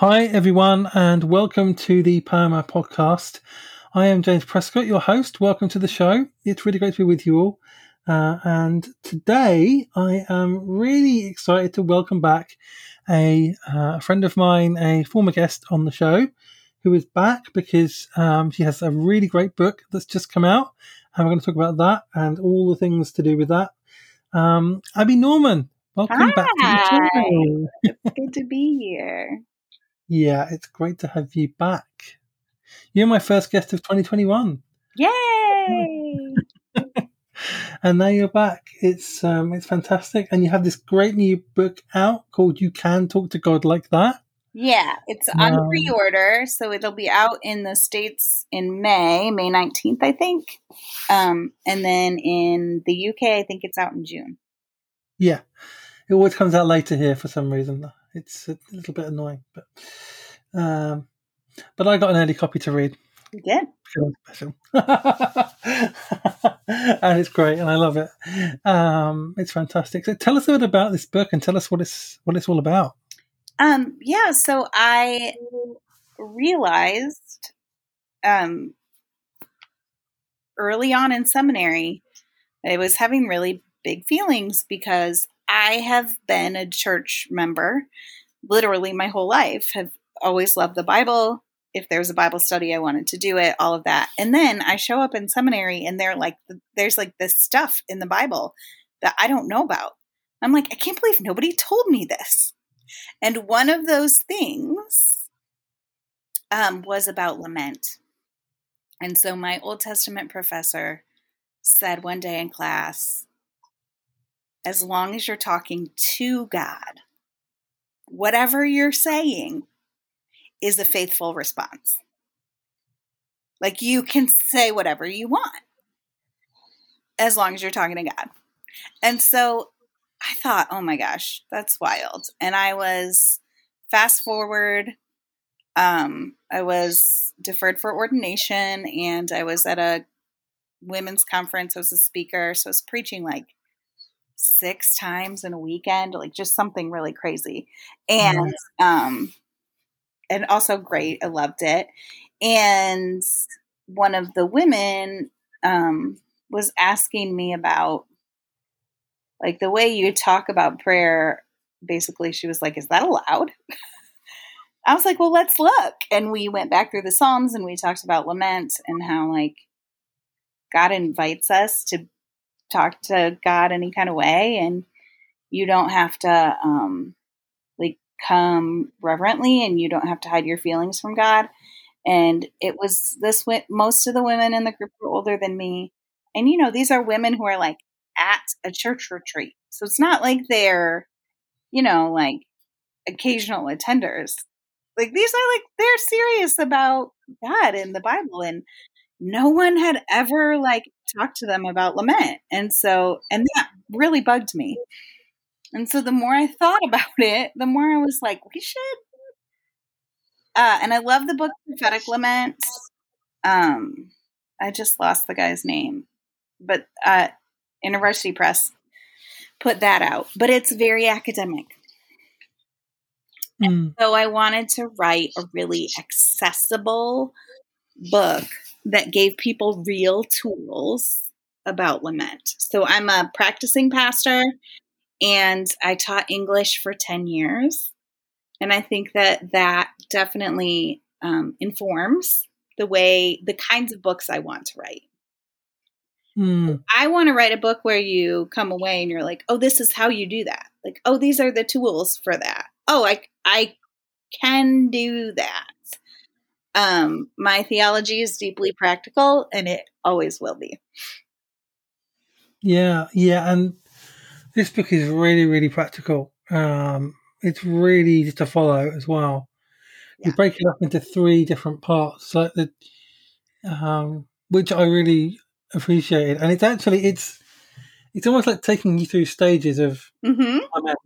Hi, everyone, and welcome to the Poema podcast. I am James Prescott, your host. Welcome to the show. It's really great to be with you all. Uh, and today I am really excited to welcome back a, uh, a, friend of mine, a former guest on the show, who is back because um, she has a really great book that's just come out. And we're going to talk about that and all the things to do with that. Um, Abby Norman, welcome Hi. back to the show. Good to be here. Yeah, it's great to have you back. You're my first guest of 2021, Yay! and now you're back. It's um, it's fantastic, and you have this great new book out called "You Can Talk to God Like That." yeah, it's on Um, pre-order, so it'll be out in the states in May, May nineteenth, I think, um, and then in the UK, I think it's out in June. Yeah, it always comes out later here for some reason. It's a little bit annoying, but um, but I got an early copy to read. Yeah. Special, and it's great, and I love it. Um, it's fantastic. So tell us a bit about this book, and tell us what it's what it's all about. Um, yeah, so I realized um, early on in seminary I was having really big feelings because I have been a church member literally my whole life, have always loved the Bible. If there was a Bible study, I wanted to do it, all of that. And then I show up in seminary and they're like, there's like this stuff in the Bible that I don't know about. I'm like, I can't believe nobody told me this. And one of those things um, was about lament. And so my Old Testament professor said one day in class, as long as you're talking to God, whatever you're saying is a faithful response. Like you can say whatever you want as long as you're talking to God. And so I thought, oh my gosh, that's wild. And I was fast forward. Um, I was deferred for ordination and I was at a women's conference as a speaker. So I was preaching like six times in a weekend, like just something really crazy. And um and also great. I loved it. And one of the women um was asking me about like the way you talk about prayer basically she was like is that allowed i was like well let's look and we went back through the psalms and we talked about lament and how like god invites us to talk to god any kind of way and you don't have to um like come reverently and you don't have to hide your feelings from god and it was this most of the women in the group were older than me and you know these are women who are like at a church retreat. So it's not like they're, you know, like occasional attenders. Like these are like they're serious about God and the Bible and no one had ever like talked to them about lament. And so and that really bugged me. And so the more I thought about it, the more I was like, we should uh and I love the book Prophetic Lament. Um I just lost the guy's name. But uh University Press put that out, but it's very academic. Mm. So I wanted to write a really accessible book that gave people real tools about lament. So I'm a practicing pastor and I taught English for 10 years. And I think that that definitely um, informs the way, the kinds of books I want to write. Mm. I want to write a book where you come away and you're like, oh, this is how you do that. Like, oh, these are the tools for that. Oh, I I can do that. Um, my theology is deeply practical, and it always will be. Yeah, yeah, and this book is really, really practical. Um, it's really easy to follow as well. You break it up into three different parts, like the, um, which I really appreciated, and it's actually it's it's almost like taking you through stages of hmm lament,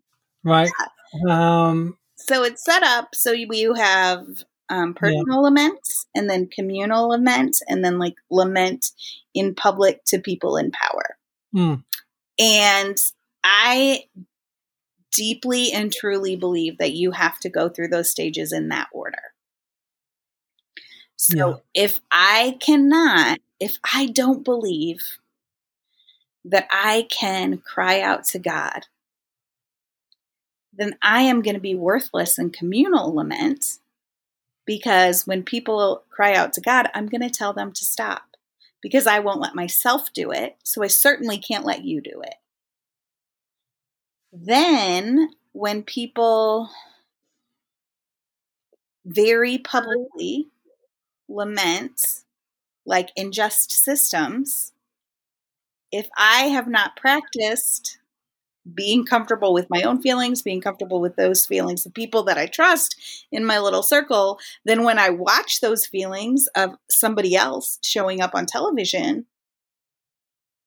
right? Um, So it's set up so you have um, personal laments, and then communal lament, and then like lament in public to people in power. mm, And I deeply and truly believe that you have to go through those stages in that order. So yeah. if I cannot, if I don't believe that I can cry out to God, then I am going to be worthless in communal lament because when people cry out to God, I'm going to tell them to stop because I won't let myself do it. So I certainly can't let you do it. Then, when people very publicly lament like unjust systems, if I have not practiced being comfortable with my own feelings, being comfortable with those feelings of people that I trust in my little circle, then when I watch those feelings of somebody else showing up on television,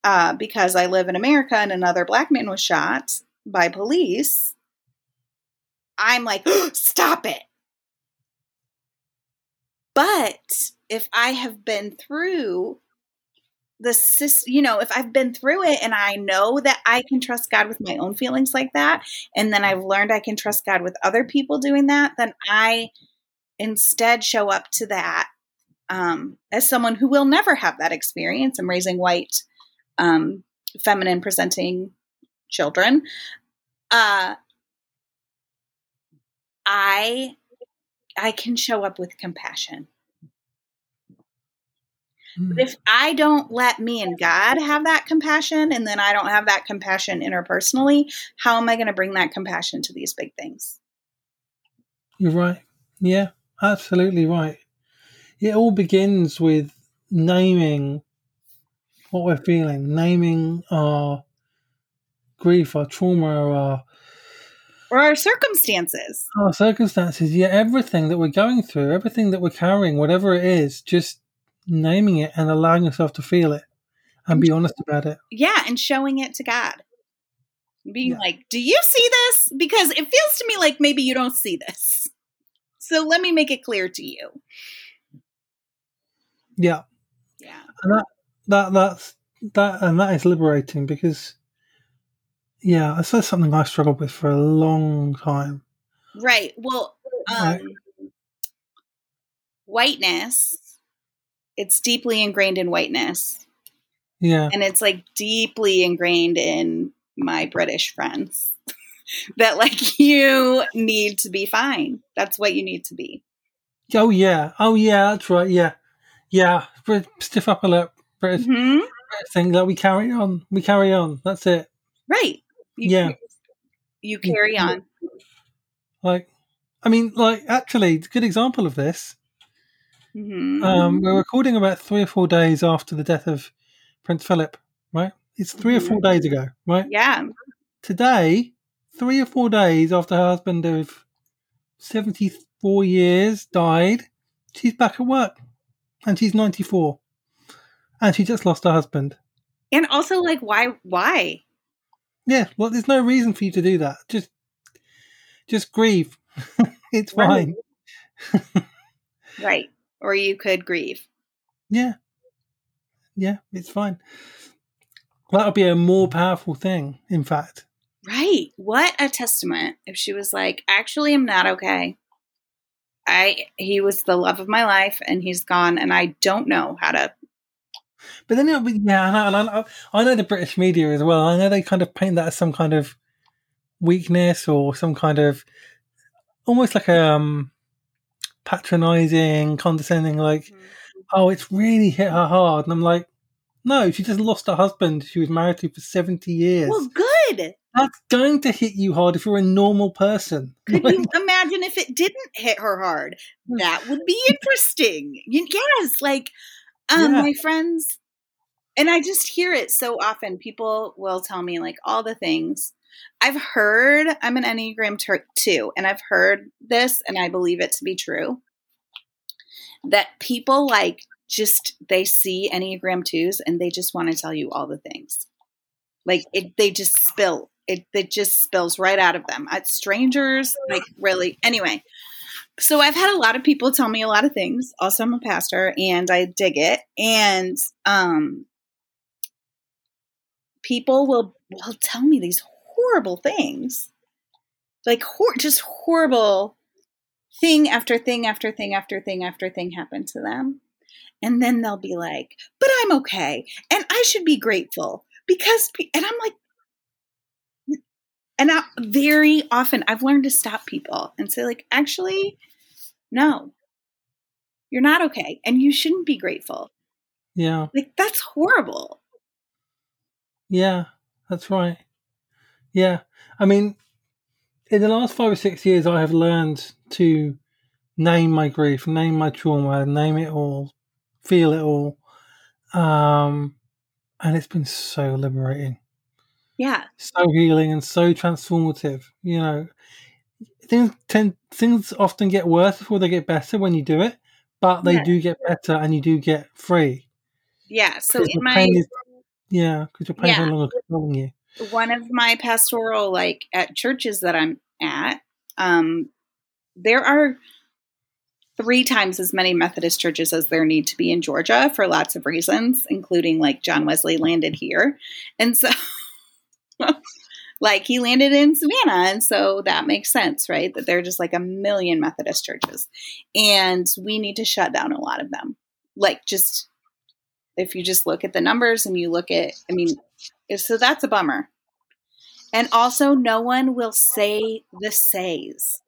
uh, because I live in America and another black man was shot by police, I'm like, stop it. But if I have been through the you know if i've been through it and i know that i can trust god with my own feelings like that and then i've learned i can trust god with other people doing that then i instead show up to that um, as someone who will never have that experience. I'm raising white um, feminine presenting children. Uh, i i can show up with compassion Hmm. but if I don't let me and God have that compassion, and then I don't have that compassion interpersonally, how am I going to bring that compassion to these big things? You're right. Yeah, absolutely right. It all begins with naming what we're feeling, naming our grief, our trauma, our or our circumstances. Our circumstances, yeah, everything that we're going through, everything that we're carrying, whatever it is, just naming it and allowing yourself to feel it and be honest about it. Yeah, and showing it to God. Being yeah. like, do you see this? Because it feels to me like maybe you don't see this. So let me make it clear to you. Yeah. Yeah. And that that that's that and that is liberating because yeah, that's something I struggled with for a long time. Right. Well, um, right. whiteness it's deeply ingrained in whiteness. Yeah. And it's like deeply ingrained in my British friends that like you need to be fine. That's what you need to be. Oh yeah. Oh yeah, that's right. Yeah. Yeah. Stiff upper lip. British, mm-hmm. British thing that we carry on. We carry on. That's it. Right. You, yeah. You carry on. Like I mean, like actually, good example of this Mm-hmm. Um, we're recording about three or four days after the death of Prince Philip, right? It's 3 mm-hmm. or four days ago, right? Yeah. Today, three or four days after her husband of 74 years died, she's back at work and she's 94 and she just lost her husband. And also, like, why? Why? Yeah, well, there's no reason for you to do that. Just, just grieve. it's fine. right or you could grieve. Yeah. Yeah, it's fine. That would be a more powerful thing, in fact. Right. What a testament if she was like, actually, I'm not okay. I he was the love of my life and he's gone and I don't know how to but then it be, yeah, I know, I know, I know the British media as well. I know they kind of paint that as some kind of weakness or some kind of almost like a um, patronizing, condescending, like, mm-hmm. oh, it's really hit her hard. And I'm like, no, she just lost her husband she was married to for 70 years. Well, good. That's going to hit you hard if you're a normal person. Could you imagine if it didn't hit her hard? Hmm. That would be interesting. yes, like um, yeah. my friends, and I just hear it so often. People will tell me like all the things I've heard I'm an Enneagram two, and I've heard this, and I believe it to be true. That people like just they see Enneagram twos and they just want to tell you all the things. Like it, they just spill it. It just spills right out of them at strangers. Like really. Anyway, so I've had a lot of people tell me a lot of things. Also, I'm a pastor, and I dig it. And um, people will will tell me these horrible things. like hor- just horrible thing after thing after thing after thing after thing happen to them. And then they'll be like, but I'm okay. And I should be grateful because, and I'm like, and I, very often I've learned to stop people and say, like, actually, no, you're not okay. And you shouldn't be grateful. Yeah. Like, that's horrible. Yeah, that's right. Yeah. I mean, in the last five or six years, I have learned to name my grief, name my trauma, name it all, feel it all. Um, and it's been so liberating. Yeah. So healing and so transformative. You know, things tend, things often get worse before they get better when you do it, but they Yeah. do get better and you do get free. Yeah. So in my, is, yeah, because your pain's Yeah. no longer controlling you. One of my pastoral like at churches that I'm at, um, there are three times as many Methodist churches as there need to be in Georgia for lots of reasons, including like John Wesley landed here. And so like he landed in Savannah, and so that makes sense, right? That there are just like a million Methodist churches. And we need to shut down a lot of them. Like just if you just look at the numbers and you look at I mean so that's a bummer. And also, no one will say the says.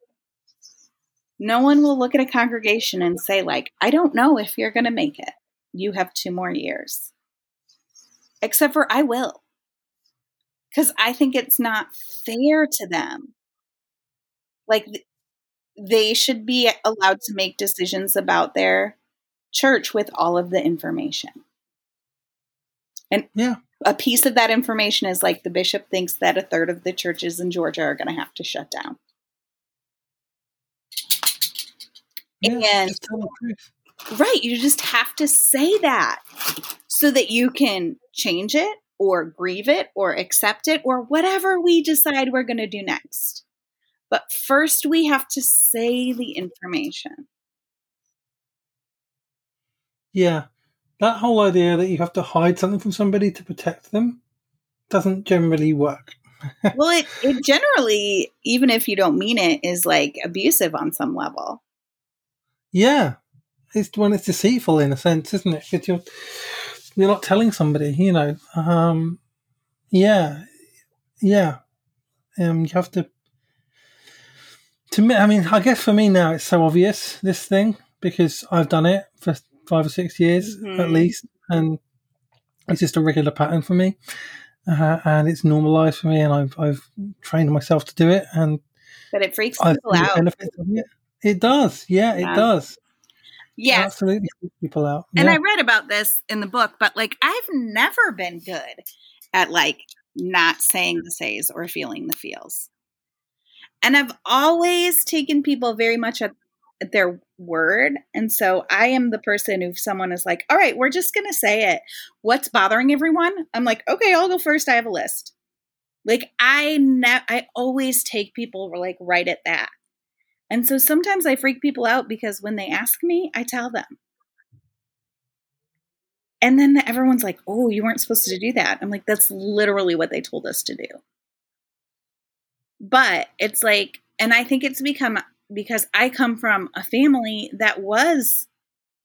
No one will look at a congregation and say, like, I don't know if you're going to make it. You have two more years. Except for I will. Because I think it's not fair to them. Like, they should be allowed to make decisions about their church with all of the information. And Yeah. A piece of that information is like the bishop thinks that a third of the churches in Georgia are going to have to shut down. Yeah, And- just tell the truth. Right. You just have to say that so that you can change it or grieve it or accept it or whatever we decide we're going to do next. But first, we have to say the information. Yeah. That whole idea that you have to hide something from somebody to protect them doesn't generally work. well, it, it generally, even if you don't mean it, is like abusive on some level. Yeah. It's when it's deceitful in a sense, isn't it? Because you're you're not telling somebody, you know. Um yeah. Yeah. Um you have to to me I mean, I guess for me now it's so obvious, this thing, because I've done it for five or six years at Mhm. least, and it's just a regular pattern for me. Uh, and it's normalized for me, and I've I've trained myself to do it, and But it freaks people out. it. It does, yeah, Yeah. it does. Yes. absolutely freaks people out. And. I read about this in the book, but like I've never been good at like not saying the says or feeling the feels. And I've always taken people very much at, at their word. And so I am the person who if someone is like, all right, we're just going to say it. What's bothering everyone? I'm like, okay, I'll go first. I have a list. Like I ne- I always take people like right at that. And so sometimes I freak people out because when they ask me, I tell them. And then everyone's like, oh, you weren't supposed to do that. I'm like, that's literally what they told us to do. But it's like, and I think it's become because I come from a family that was,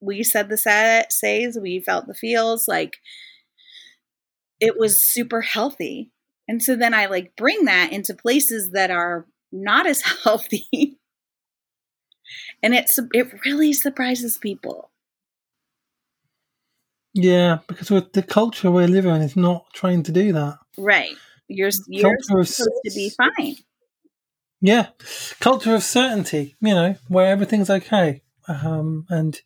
we said the sa- says, we felt the feels, like it was super healthy. And so then I like bring that into places that are not as healthy. and it's it really surprises people. Yeah, because the culture we're living in is not trying to do that. Right. You're you're supposed to be fine. Yeah, culture of certainty. You know, where everything's okay, um, and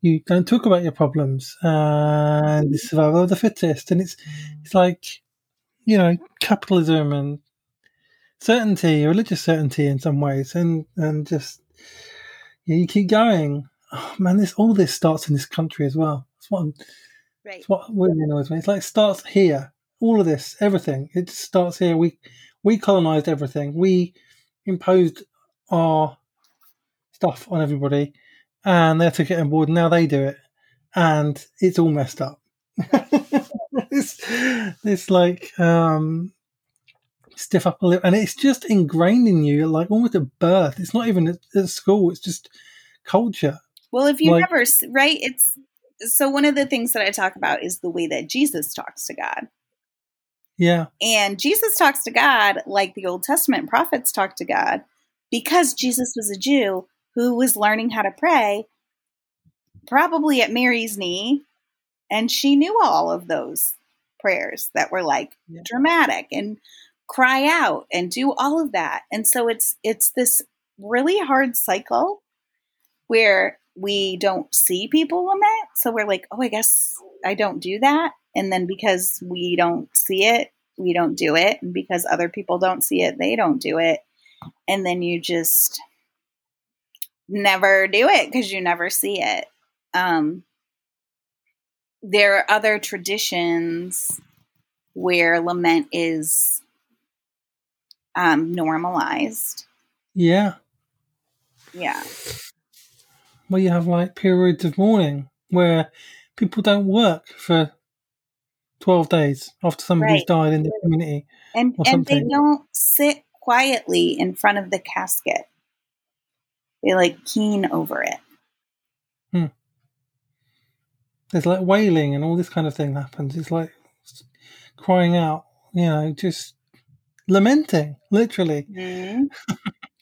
you don't talk about your problems, and the survival of the fittest, and it's it's like you know capitalism and certainty, religious certainty in some ways, and and just yeah, you keep going. Oh, man, this all this starts in this country as well. That's what I'm, Right. It's what really annoys me. It's like it starts here. All of this, everything, it just starts here. We we colonized everything. We imposed our stuff on everybody, and they took it on board. And now they do it, and it's all messed up. it's, it's like um, stiff upper lip, and it's just ingrained in you, like almost at birth. It's not even at, at school; it's just culture. Well, if you Like- never right, it's so one of the things that I talk about is the way that Jesus talks to God. Yeah, And Jesus talks to God like the Old Testament prophets talk to God because Jesus was a Jew who was learning how to pray, probably at Mary's knee. And she knew all of those prayers that were like Yeah. dramatic and cry out and do all of that. And so it's it's this really hard cycle where we don't see people lament. So we're like, oh, I guess I don't do that. And then because we don't see it, we don't do it. And because other people don't see it, they don't do it. And then you just never do it because you never see it. Um, there are other traditions where lament is um, normalized. yeah. Yeah. Well, you have like periods of mourning where people don't work for twelve days after somebody's Right. died in the community. And and they don't sit quietly in front of the casket. They like keen over it. There's like wailing and all this kind of thing happens. It's like crying out, you know, just lamenting, literally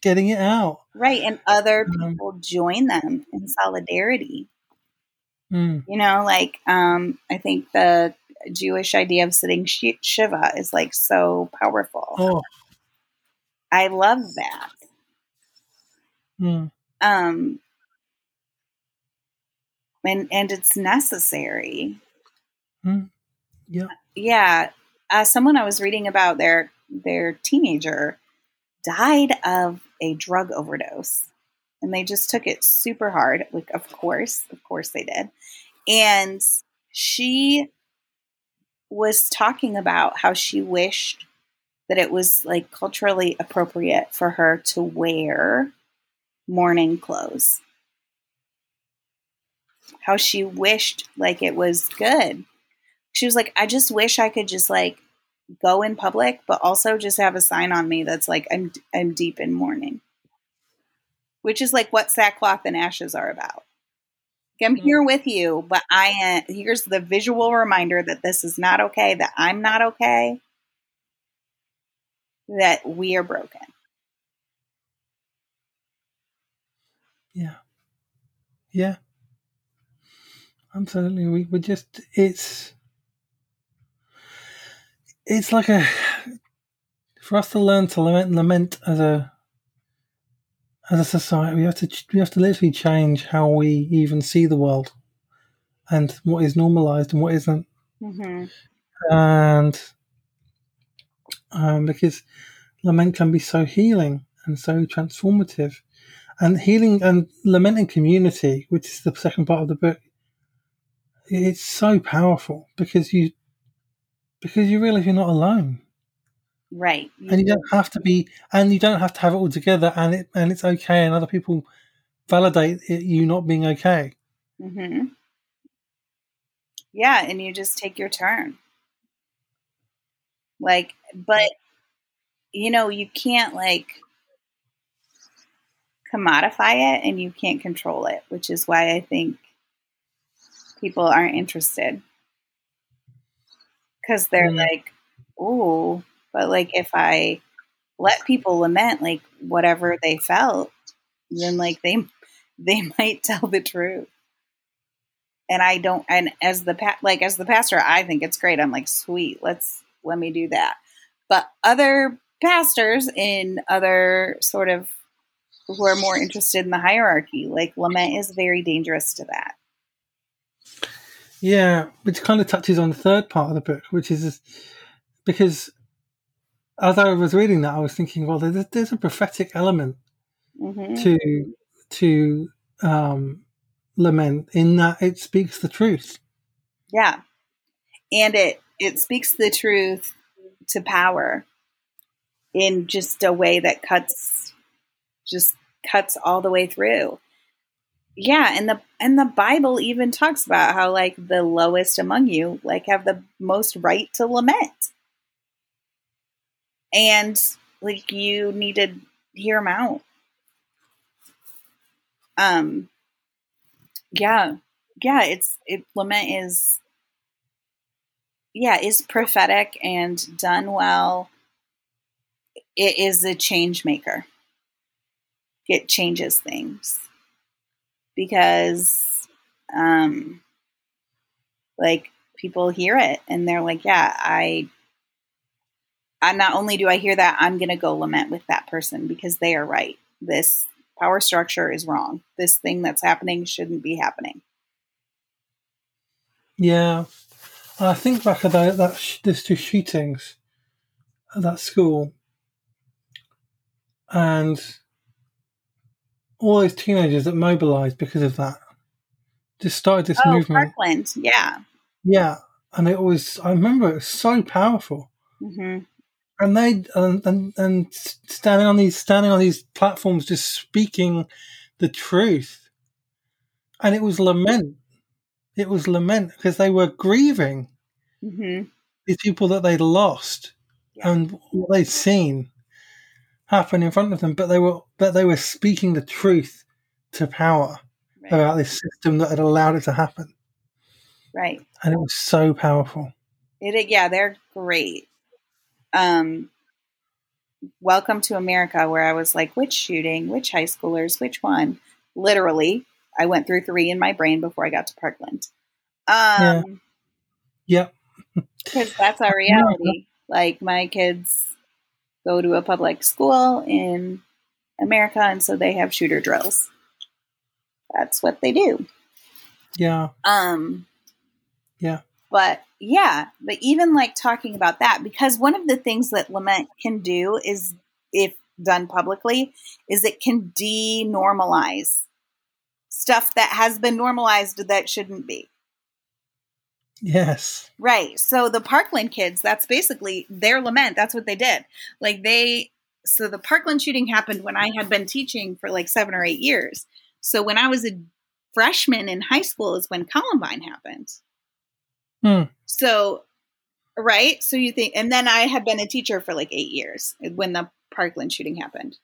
getting it out. Right. And other Um, people join them in solidarity. Mm. You know, like um, I think the Jewish idea of sitting shi- Shiva is like so powerful. Oh, I love that. mm. Um, and and it's necessary. yeah. Yeah, uh, someone I was reading about their their teenager died of a drug overdose, and they just took it super hard. Like, of course, of course they did. And she was talking about how she wished that it was like culturally appropriate for her to wear mourning clothes. How she wished like it was good she was like, I just wish I could just like go in public, but also just have a sign on me that's like I'm I'm deep in mourning, which is like what sackcloth and ashes are about. I'm Mm. here with you, but I am here's the visual reminder that this is not okay, that I'm not okay, that we are broken. Yeah. Yeah. Absolutely. We we just it's it's like a for us to learn to lament lament as a as a society we have to we have to literally change how we even see the world and what is normalized and what isn't. Mm-hmm. and um, because lament can be so healing and so transformative. And healing and lamenting community which is the second part of the book it's so powerful because you because you realize you're not alone Right. and you don't have to be and you don't have to have it all together and it and it's okay and other people validate it, you not being okay Mm-hmm. Yeah, and you just take your turn. Like, but you know, you can't like commodify it and you can't control it, which is why I think people aren't interested. Because they're Mm. like, oh, but like if I let people lament like whatever they felt, then like they they might tell the truth and I don't. And as the pa- like as the pastor, I think it's great. I'm like, sweet, let's let me do that. But other pastors in other sort of who are more interested in the hierarchy, like lament is very dangerous to that. Yeah, which kind of touches on the third part of the book, which is because as I was reading that, I was thinking, well, there's a, there's a prophetic element hmm to to um, lament in that it speaks the truth. Yeah, and it it speaks the truth to power in just a way that cuts just cuts all the way through. Yeah, and the and the Bible even talks about how like the lowest among you like have the most right to lament. And like you need to hear them out. Um, yeah, yeah. It's it. Lament is, yeah, is prophetic and done well. It is a change maker. It changes things because, um, like people hear it and they're like, yeah, I I not only do I hear that, I'm going to go lament with that person because they are right. This power structure is wrong. This thing that's happening shouldn't be happening. Yeah, I think back at that, that sh- there's two shootings at that school, and all those teenagers that mobilized because of that just started this oh, movement. Parkland, yeah, yeah, and it was. I remember it was so powerful. Mm-hmm and they and, and, and standing on these standing on these platforms just speaking the truth. And it was lament. It was lament because they were grieving mm-hmm. these people that they'd lost yeah. and what they'd seen happen in front of them. But they were but they were speaking the truth to power right. about this system that had allowed it to happen. Right. And it was so powerful. It yeah they're great um, Welcome to America, where I was like, which shooting, which high schoolers, which one? Literally, I went through three in my brain before I got to Parkland. Um, yeah. Because that's our reality. Like, my kids go to a public school in America, and so they have shooter drills. That's what they do. Yeah. Um, yeah. But yeah, but even like talking about that, because one of the things that lament can do is, if done publicly, is it can denormalize stuff that has been normalized that shouldn't be. Yes. Right. So the Parkland kids, that's basically their lament. That's what they did. Like they, so the Parkland shooting happened when I had been teaching for like seven or eight years. So when I was a freshman in high school is when Columbine happened. Hmm. So, right? So you think, and then I had been a teacher for like eight years when the Parkland shooting happened.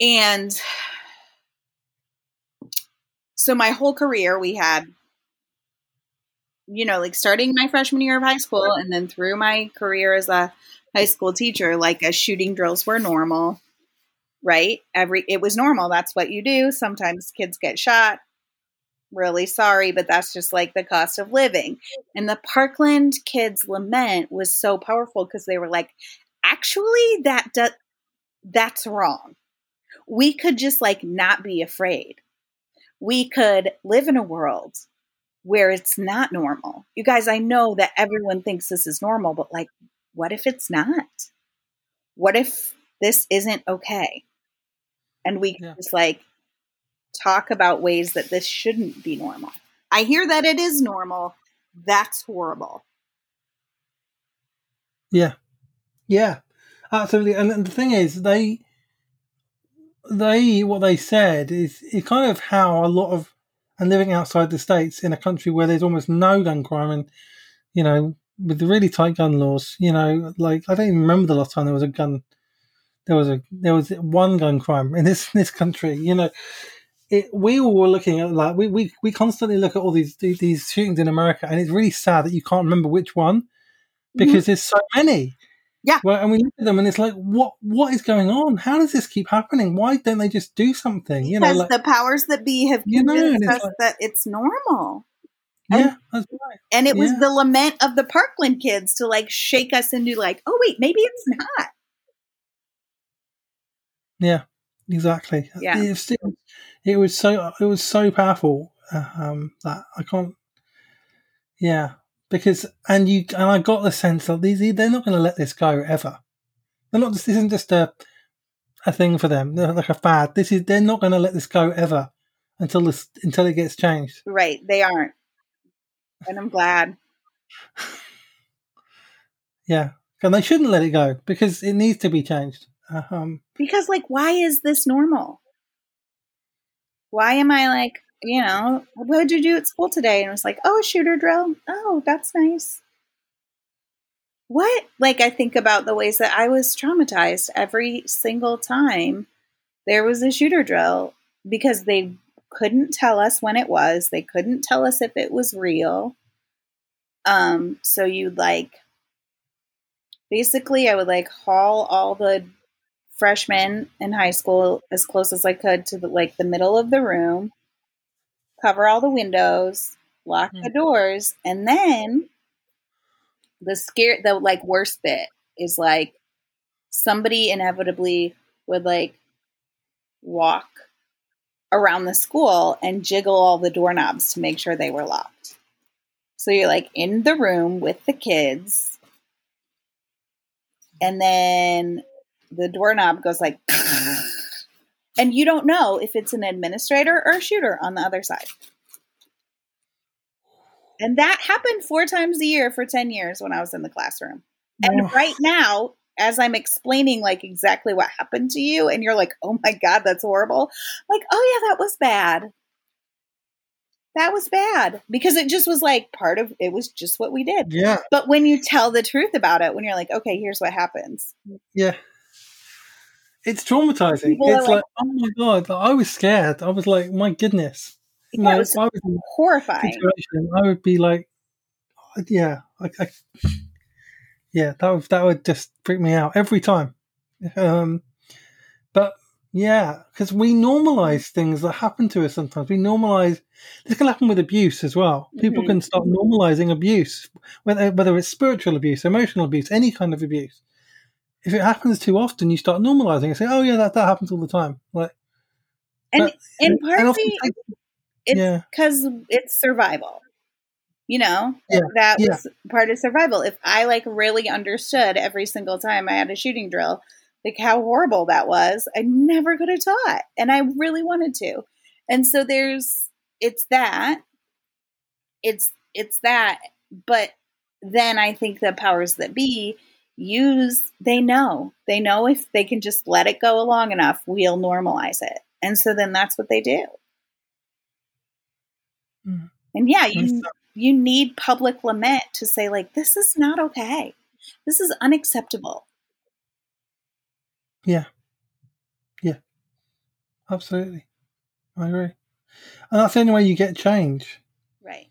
And so my whole career, we had, you know, like starting my freshman year of high school and then through my career as a high school teacher, like as shooting drills were normal, right? Every, it was normal. That's what you do. Sometimes kids get shot really sorry, but that's just like the cost of living. And the Parkland kids' lament was so powerful because they were like, actually, that does that's wrong. We could just like not be afraid. We could live in a world where it's not normal. You guys, I know that everyone thinks this is normal, but like, what if it's not? What if this isn't okay? And we yeah. just like talk about ways that this shouldn't be normal. I hear that it is normal. That's horrible. Yeah. Yeah. Absolutely. And the thing is, they, they, what they said is, is kind of how a lot of, and living outside the States in a country where there's almost no gun crime and, you know, with the really tight gun laws, you know, like I don't even remember the last time there was a gun there was a there was one gun crime in this in this country. You know, it, we all were looking at like we, we we constantly look at all these these shootings in America, and it's really sad that you can't remember which one because mm-hmm. there's so many. Yeah. Well, and we look at them, and it's like, what what is going on? How does this keep happening? Why don't they just do something? You because know, like, the powers that be have convinced know, us like, that it's normal. Yeah, and, right. and it yeah. was the lament of the Parkland kids to like shake us into like, oh wait, maybe it's not. Yeah, exactly. Yeah. It was, it was so it was so powerful um, that I can't. Yeah, because and you and I got the sense that these they're not going to let this go ever. They're not. This isn't just a a thing for them. They're like a fad. This is they're not going to let this go ever until this until it gets changed. Right, they aren't, and I'm glad. yeah, and they shouldn't let it go because it needs to be changed. Um, because, like, why is this normal? Why am I like, you know, what did you do at school today? And it was like, oh, shooter drill. Oh, that's nice. what? Like, I think about the ways that I was traumatized every single time there was a shooter drill because they couldn't tell us when it was, they couldn't tell us if it was real. Um, so you'd like basically, I would like haul all the freshmen in high school as close as I could to the like the middle of the room, cover all the windows, lock mm. the doors, and then the scare the like worst bit is like somebody inevitably would like walk around the school and jiggle all the doorknobs to make sure they were locked. So you're like in the room with the kids, and then the doorknob goes like, and you don't know if it's an administrator or a shooter on the other side. And that happened four times a year for 10 years when I was in the classroom. And oh. right now, as I'm explaining like exactly what happened to you, and you're like, oh my God, that's horrible. Like, oh yeah, that was bad. That was bad because it just was like part of it was just what we did. Yeah. But when you tell the truth about it, when you're like, okay, here's what happens. Yeah. It's traumatizing. People it's like, like, oh my God, I was scared. I was like, my goodness. Yeah, no, was, I was horrifying. I would be like, yeah, I, I, yeah, that would that would just freak me out every time. Um, but yeah, because we normalize things that happen to us sometimes. We normalize. This can happen with abuse as well. People mm-hmm. can start normalizing abuse, whether whether it's spiritual abuse, emotional abuse, any kind of abuse. If it happens too often, you start normalizing and say, "Oh yeah, that that happens all the time." Like, and and partly, and it's because yeah. it's survival. You know, yeah. that was yeah. part of survival. If I like really understood every single time I had a shooting drill, like how horrible that was, I never could have taught. And I really wanted to. And so there's it's that. It's it's that. But then I think the powers that be use they know. They know if they can just let it go long enough, we'll normalize it. And so then that's what they do. Mm. And yeah, you you need public lament to say like this is not okay. This is unacceptable. Yeah. Yeah. Absolutely. I agree. And that's the only way you get change. Right.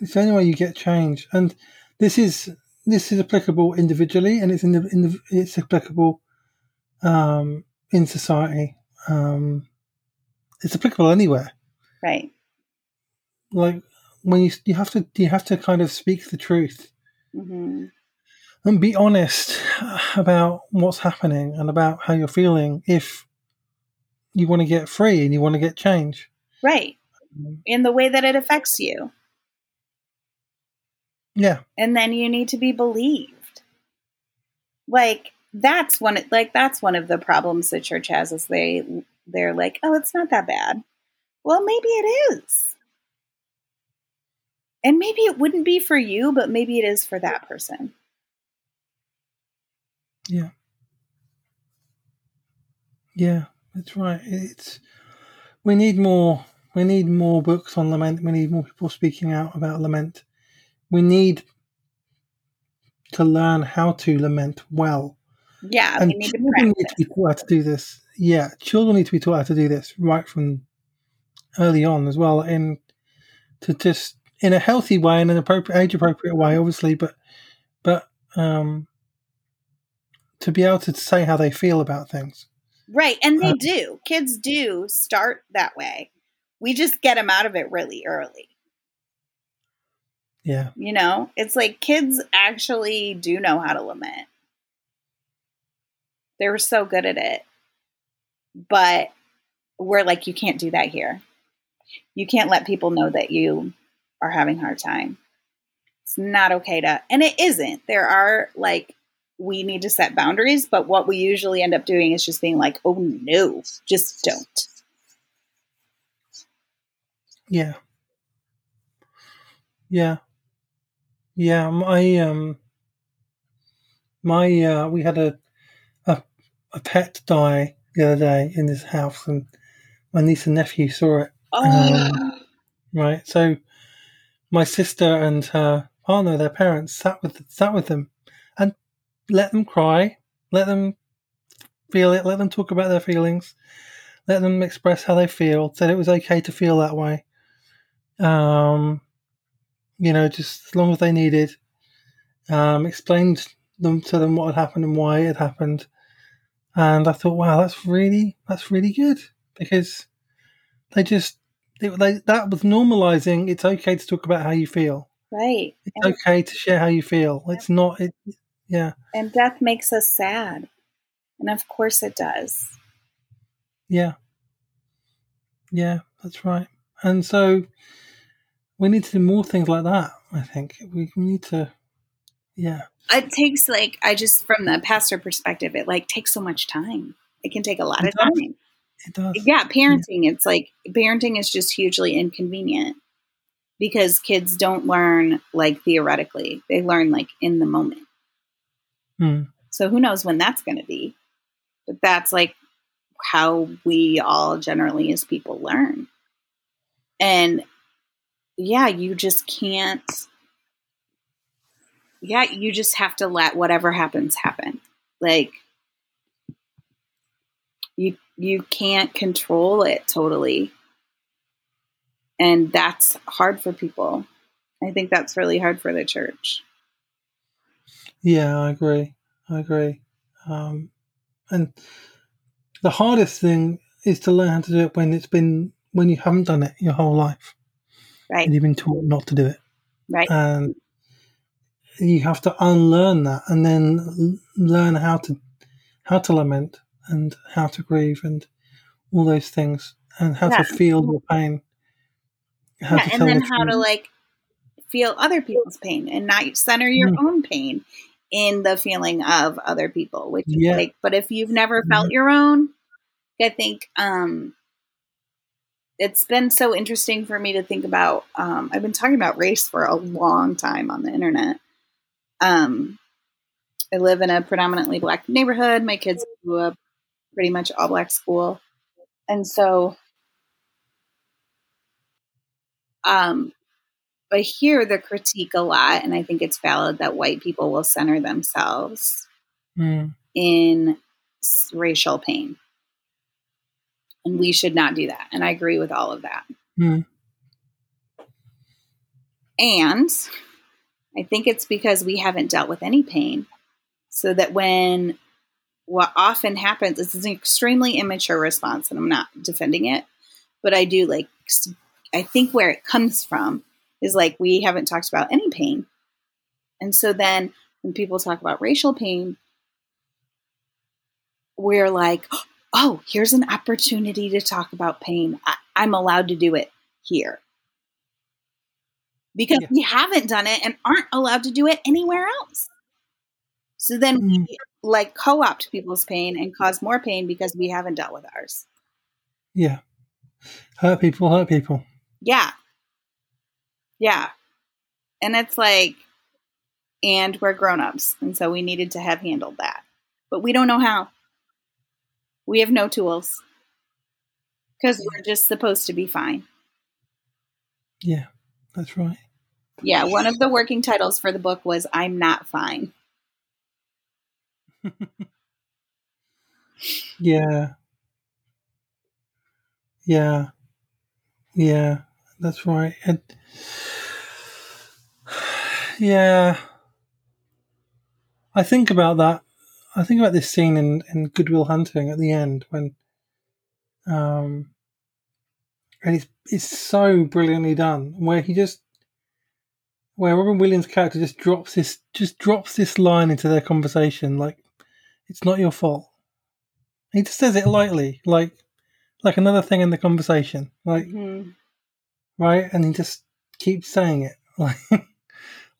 It's the only way you get change. And this is this is applicable individually and it's in the, in the it's applicable um, in society. Um, it's applicable anywhere. Right like when you you have to you have to kind of speak the truth mm-hmm. and be honest about what's happening and about how you're feeling if you want to get free and you want to get change right um, in the way that it affects you yeah and then you need to be believed like that's one like that's one of the problems the church has is they they're like oh it's not that bad well maybe it is and maybe it wouldn't be for you, but maybe it is for that person. Yeah. Yeah, that's right. It's we need more we need more books on lament. We need more people speaking out about lament. We need to learn how to lament well. Yeah, and we need children need to be taught how to do this. Yeah, children need to be taught how to do this right from early on as well, and to just in a healthy way and an appropriate age appropriate way, obviously, but but um, to be able to say how they feel about things. Right, and they um, do. Kids do start that way. We just get them out of it really early. Yeah. You know, it's like kids actually do know how to lament. They were so good at it. But we're like, you can't do that here. You can't let people know that you are having a hard time. It's not okay to, and it isn't. There are like, we need to set boundaries, but what we usually end up doing is just being like, oh no, just don't. Yeah. Yeah. Yeah. My, um, my, uh, we had a, a, a pet die the other day in this house and my niece and nephew saw it. Oh. Um, right. So my sister and her partner, their parents, sat with sat with them, and let them cry, let them feel it, let them talk about their feelings, let them express how they feel. Said it was okay to feel that way. Um, you know, just as long as they needed. Um, explained them to them what had happened and why it had happened. And I thought, wow, that's really that's really good because they just it, they, that was normalizing. It's okay to talk about how you feel. Right. It's and okay to share how you feel. It's not. It, yeah. And death makes us sad, and of course it does. Yeah. Yeah, that's right. And so we need to do more things like that. I think we need to. Yeah. It takes like I just from the pastor perspective, it like takes so much time. It can take a lot It of does. time. It does. Yeah, parenting. It's like parenting is just hugely inconvenient because kids don't learn like theoretically; they learn like in the moment. Hmm. So who knows when that's going to be? But that's like how we all generally as people learn. And yeah, you just can't. Yeah, you just have to let whatever happens happen. Like you you can't control it totally. And that's hard for people. I think that's really hard for the church. Yeah, I agree. I agree. Um, and the hardest thing is to learn how to do it when it's been when you haven't done it your whole life Right. and you've been taught not to do it, Right. and you have to unlearn that and then learn how to how to lament and how to grieve and all those things and how Yeah. to feel your pain. How yeah, and then the how to like feel other people's pain and not center your Mm. own pain in the feeling of other people which Yeah. is like but if you've never felt your own i think um it's been so interesting for me to think about um i've been talking about race for a long time on the internet. Um i live in a predominantly black neighborhood. My kids go to a pretty much all black school. And so um I hear the critique a lot, and I think it's valid that white people will center themselves Mm, in racial pain. And we should not do that. And I agree with all of that. mm, And I think it's because we haven't dealt with any pain. So that when what often happens is an extremely immature response, and I'm not defending it, but I do like, I think where it comes from is like we haven't talked about any pain. And so then when people talk about racial pain, we're like, oh, here's an opportunity to talk about pain. I, I'm allowed to do it here. Because Yeah. we haven't done it and aren't allowed to do it anywhere else. So then we Mm. like co opt people's pain and cause more pain because we haven't dealt with ours. yeah. Hurt people, hurt people. Yeah. Yeah. And it's like, and we're grown ups. And so we needed to have handled that. But we don't know how. We have no tools because we're just supposed to be fine. Yeah, that's right. Yeah. One of the working titles for the book was I'm Not Fine. Yeah. Yeah. Yeah, that's right. And yeah. I think about that. I think about this scene in, in Good Will Hunting at the end when um and it's it's so brilliantly done where he just where Robin Williams' character just drops this just drops this line into their conversation like it's not your fault. He just says it lightly, like like another thing in the conversation. Like Mhm. right? And he just keeps saying it, like,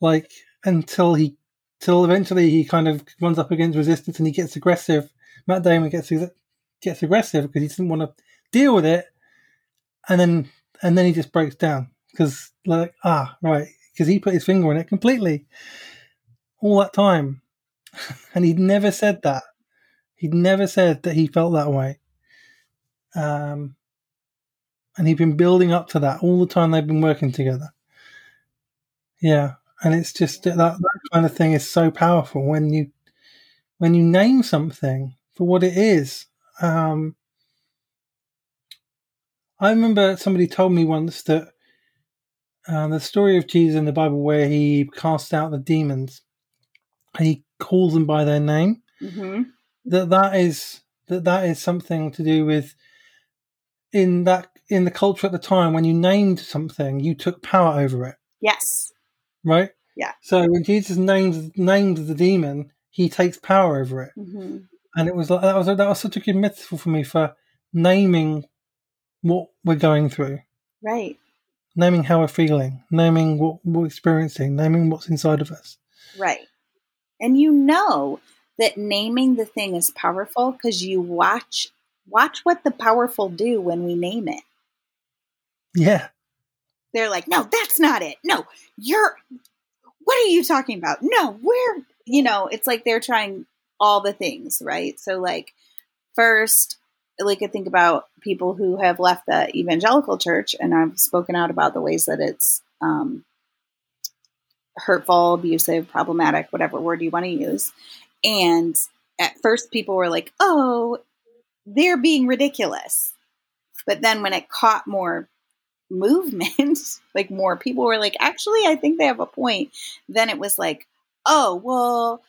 like until he, till eventually he kind of runs up against resistance and he gets aggressive. Matt Damon gets gets aggressive because he doesn't want to deal with it, and then and then he just breaks down because like ah right because he put his finger on it completely all that time, and he'd never said that. He'd never said that he felt that way. Um, and he'd been building up to that all the time they've been working together. Yeah, and it's just that that kind of thing is so powerful when you when you name something for what it is. Um, I remember somebody told me once that uh, the story of Jesus in the Bible where he cast out the demons and he calls them by their name. Mm-hmm. That that is that that is something to do with in that in the culture at the time when you named something, you took power over it, Yes. Right? Yeah. So when Jesus names named the demon, he takes power over it, Mm-hmm. and it was like that was that was such a good metaphor for me for naming what we're going through, Right. naming how we're feeling, naming what we're experiencing, naming what's inside of us. Right. And you know that naming the thing is powerful because you watch watch what the powerful do when we name it. Yeah, They're like, "No, that's not it. No, you're What are you talking about? No, we're you know, it's like they're trying all the things, right? So like first like I think about people who have left the evangelical church and I've spoken out about the ways that it's um hurtful, abusive, problematic, whatever word you want to use. And at first, people were like, oh, they're being ridiculous. But then when it caught more movement, like more people were like, actually, I think they have a point. Then it was like, oh, well,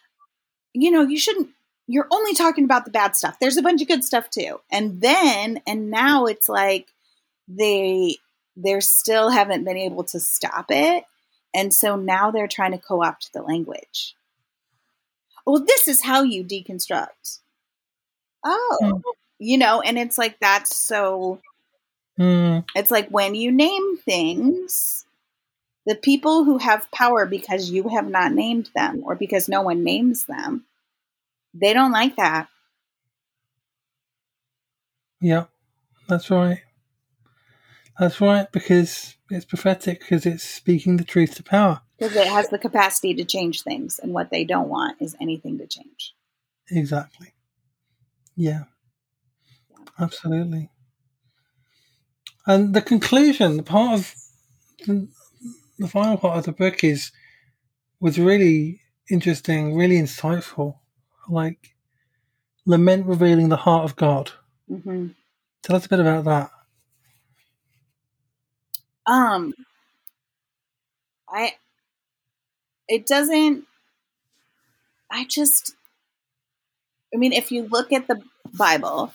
you know, you shouldn't, you're only talking about the bad stuff. There's a bunch of good stuff too. And then, and now it's like they, they still haven't been able to stop it. And so now they're trying to co opt the language. Well, this is how you deconstruct. Oh, Mm. you know, and it's like that's so, Mm, it's like when you name things, the people who have power because you have not named them or because no one names them, they don't like that. yeah, that's right. That's right because it's prophetic because it's speaking the truth to power. Because it has the capacity to change things, and what they don't want is anything to change. Exactly. Yeah. Absolutely. And the conclusion, the part of the, the final part of the book is was really interesting, really insightful. Like lament revealing the heart of God. hmm Tell us a bit about that. Um, I, it doesn't, I just, I mean, if you look at the Bible,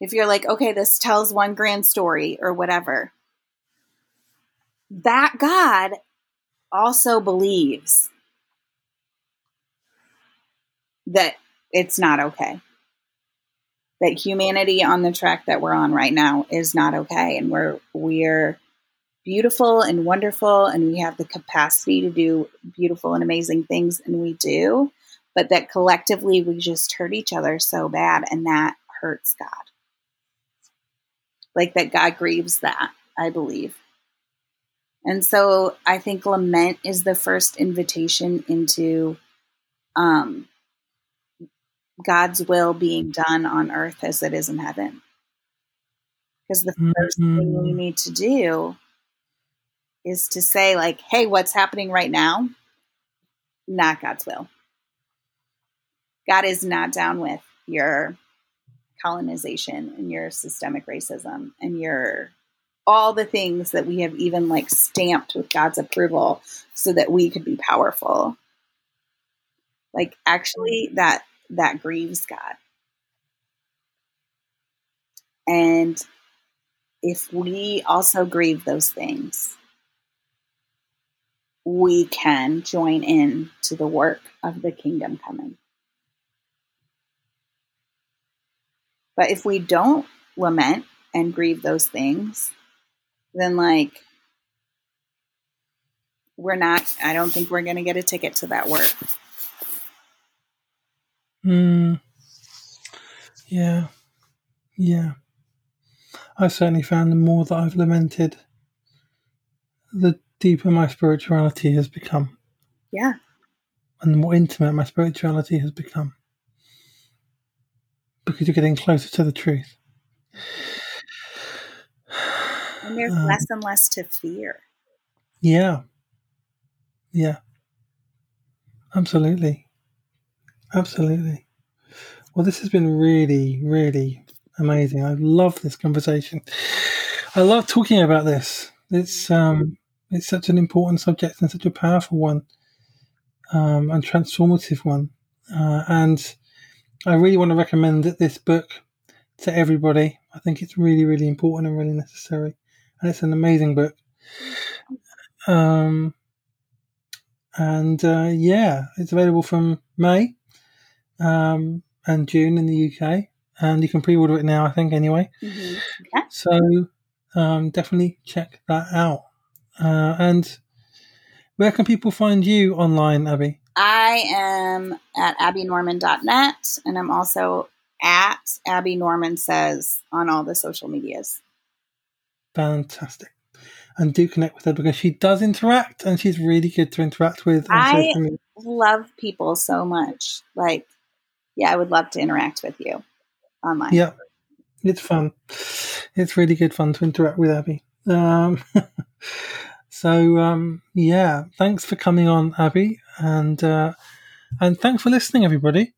if you're like, okay, this tells one grand story or whatever, that God also believes that it's not okay. That humanity on the track that we're on right now is not okay. And we're, we're, beautiful and wonderful and we have the capacity to do beautiful and amazing things and we do but that collectively we just hurt each other so bad and that hurts god like that god grieves that i believe. And so i think lament is the first invitation into um, god's will being done on earth as it is in heaven. Because the first thing we Mm, need to do is to say like hey what's happening right now? Not god's will. God is not down with your colonization and your systemic racism and your all the things that we have even like stamped with god's approval so that we could be powerful like actually that that grieves god and if we also grieve those things we can join in to the work of the kingdom coming. But if we don't lament and grieve those things, then like we're not I don't think we're going to get a ticket to that work. mm, yeah. Yeah. I certainly found the more that I've lamented, the deeper my spirituality has become, Yeah. and the more intimate my spirituality has become. Because you're getting closer to the truth. And there's Um, less and less to fear. Yeah. Yeah. Absolutely. Absolutely. Well, this has been really, really amazing. I love this conversation. I love talking about this. It's um, it's such an important subject and such a powerful one, um, and transformative one. Uh, and I really want to recommend this book to everybody. I think it's really, really important and really necessary, and it's an amazing book. Um, and uh, yeah, it's available from May um, and June in the UK, and you can pre-order it now. I think anyway. Mm-hmm. So um, definitely check that out. Uh, and where can people find you online, Abby? I am at abbynorman.net, and I'm also at Abby Norman Says on all the social medias. Fantastic. And do connect with her because she does interact and she's really good to interact with. I love people so much. Like, yeah, I would love to interact with you online. Yeah, it's fun. It's really good fun to interact with Abby. Um, so um, yeah, thanks for coming on, Abby, and uh, and thanks for listening, everybody.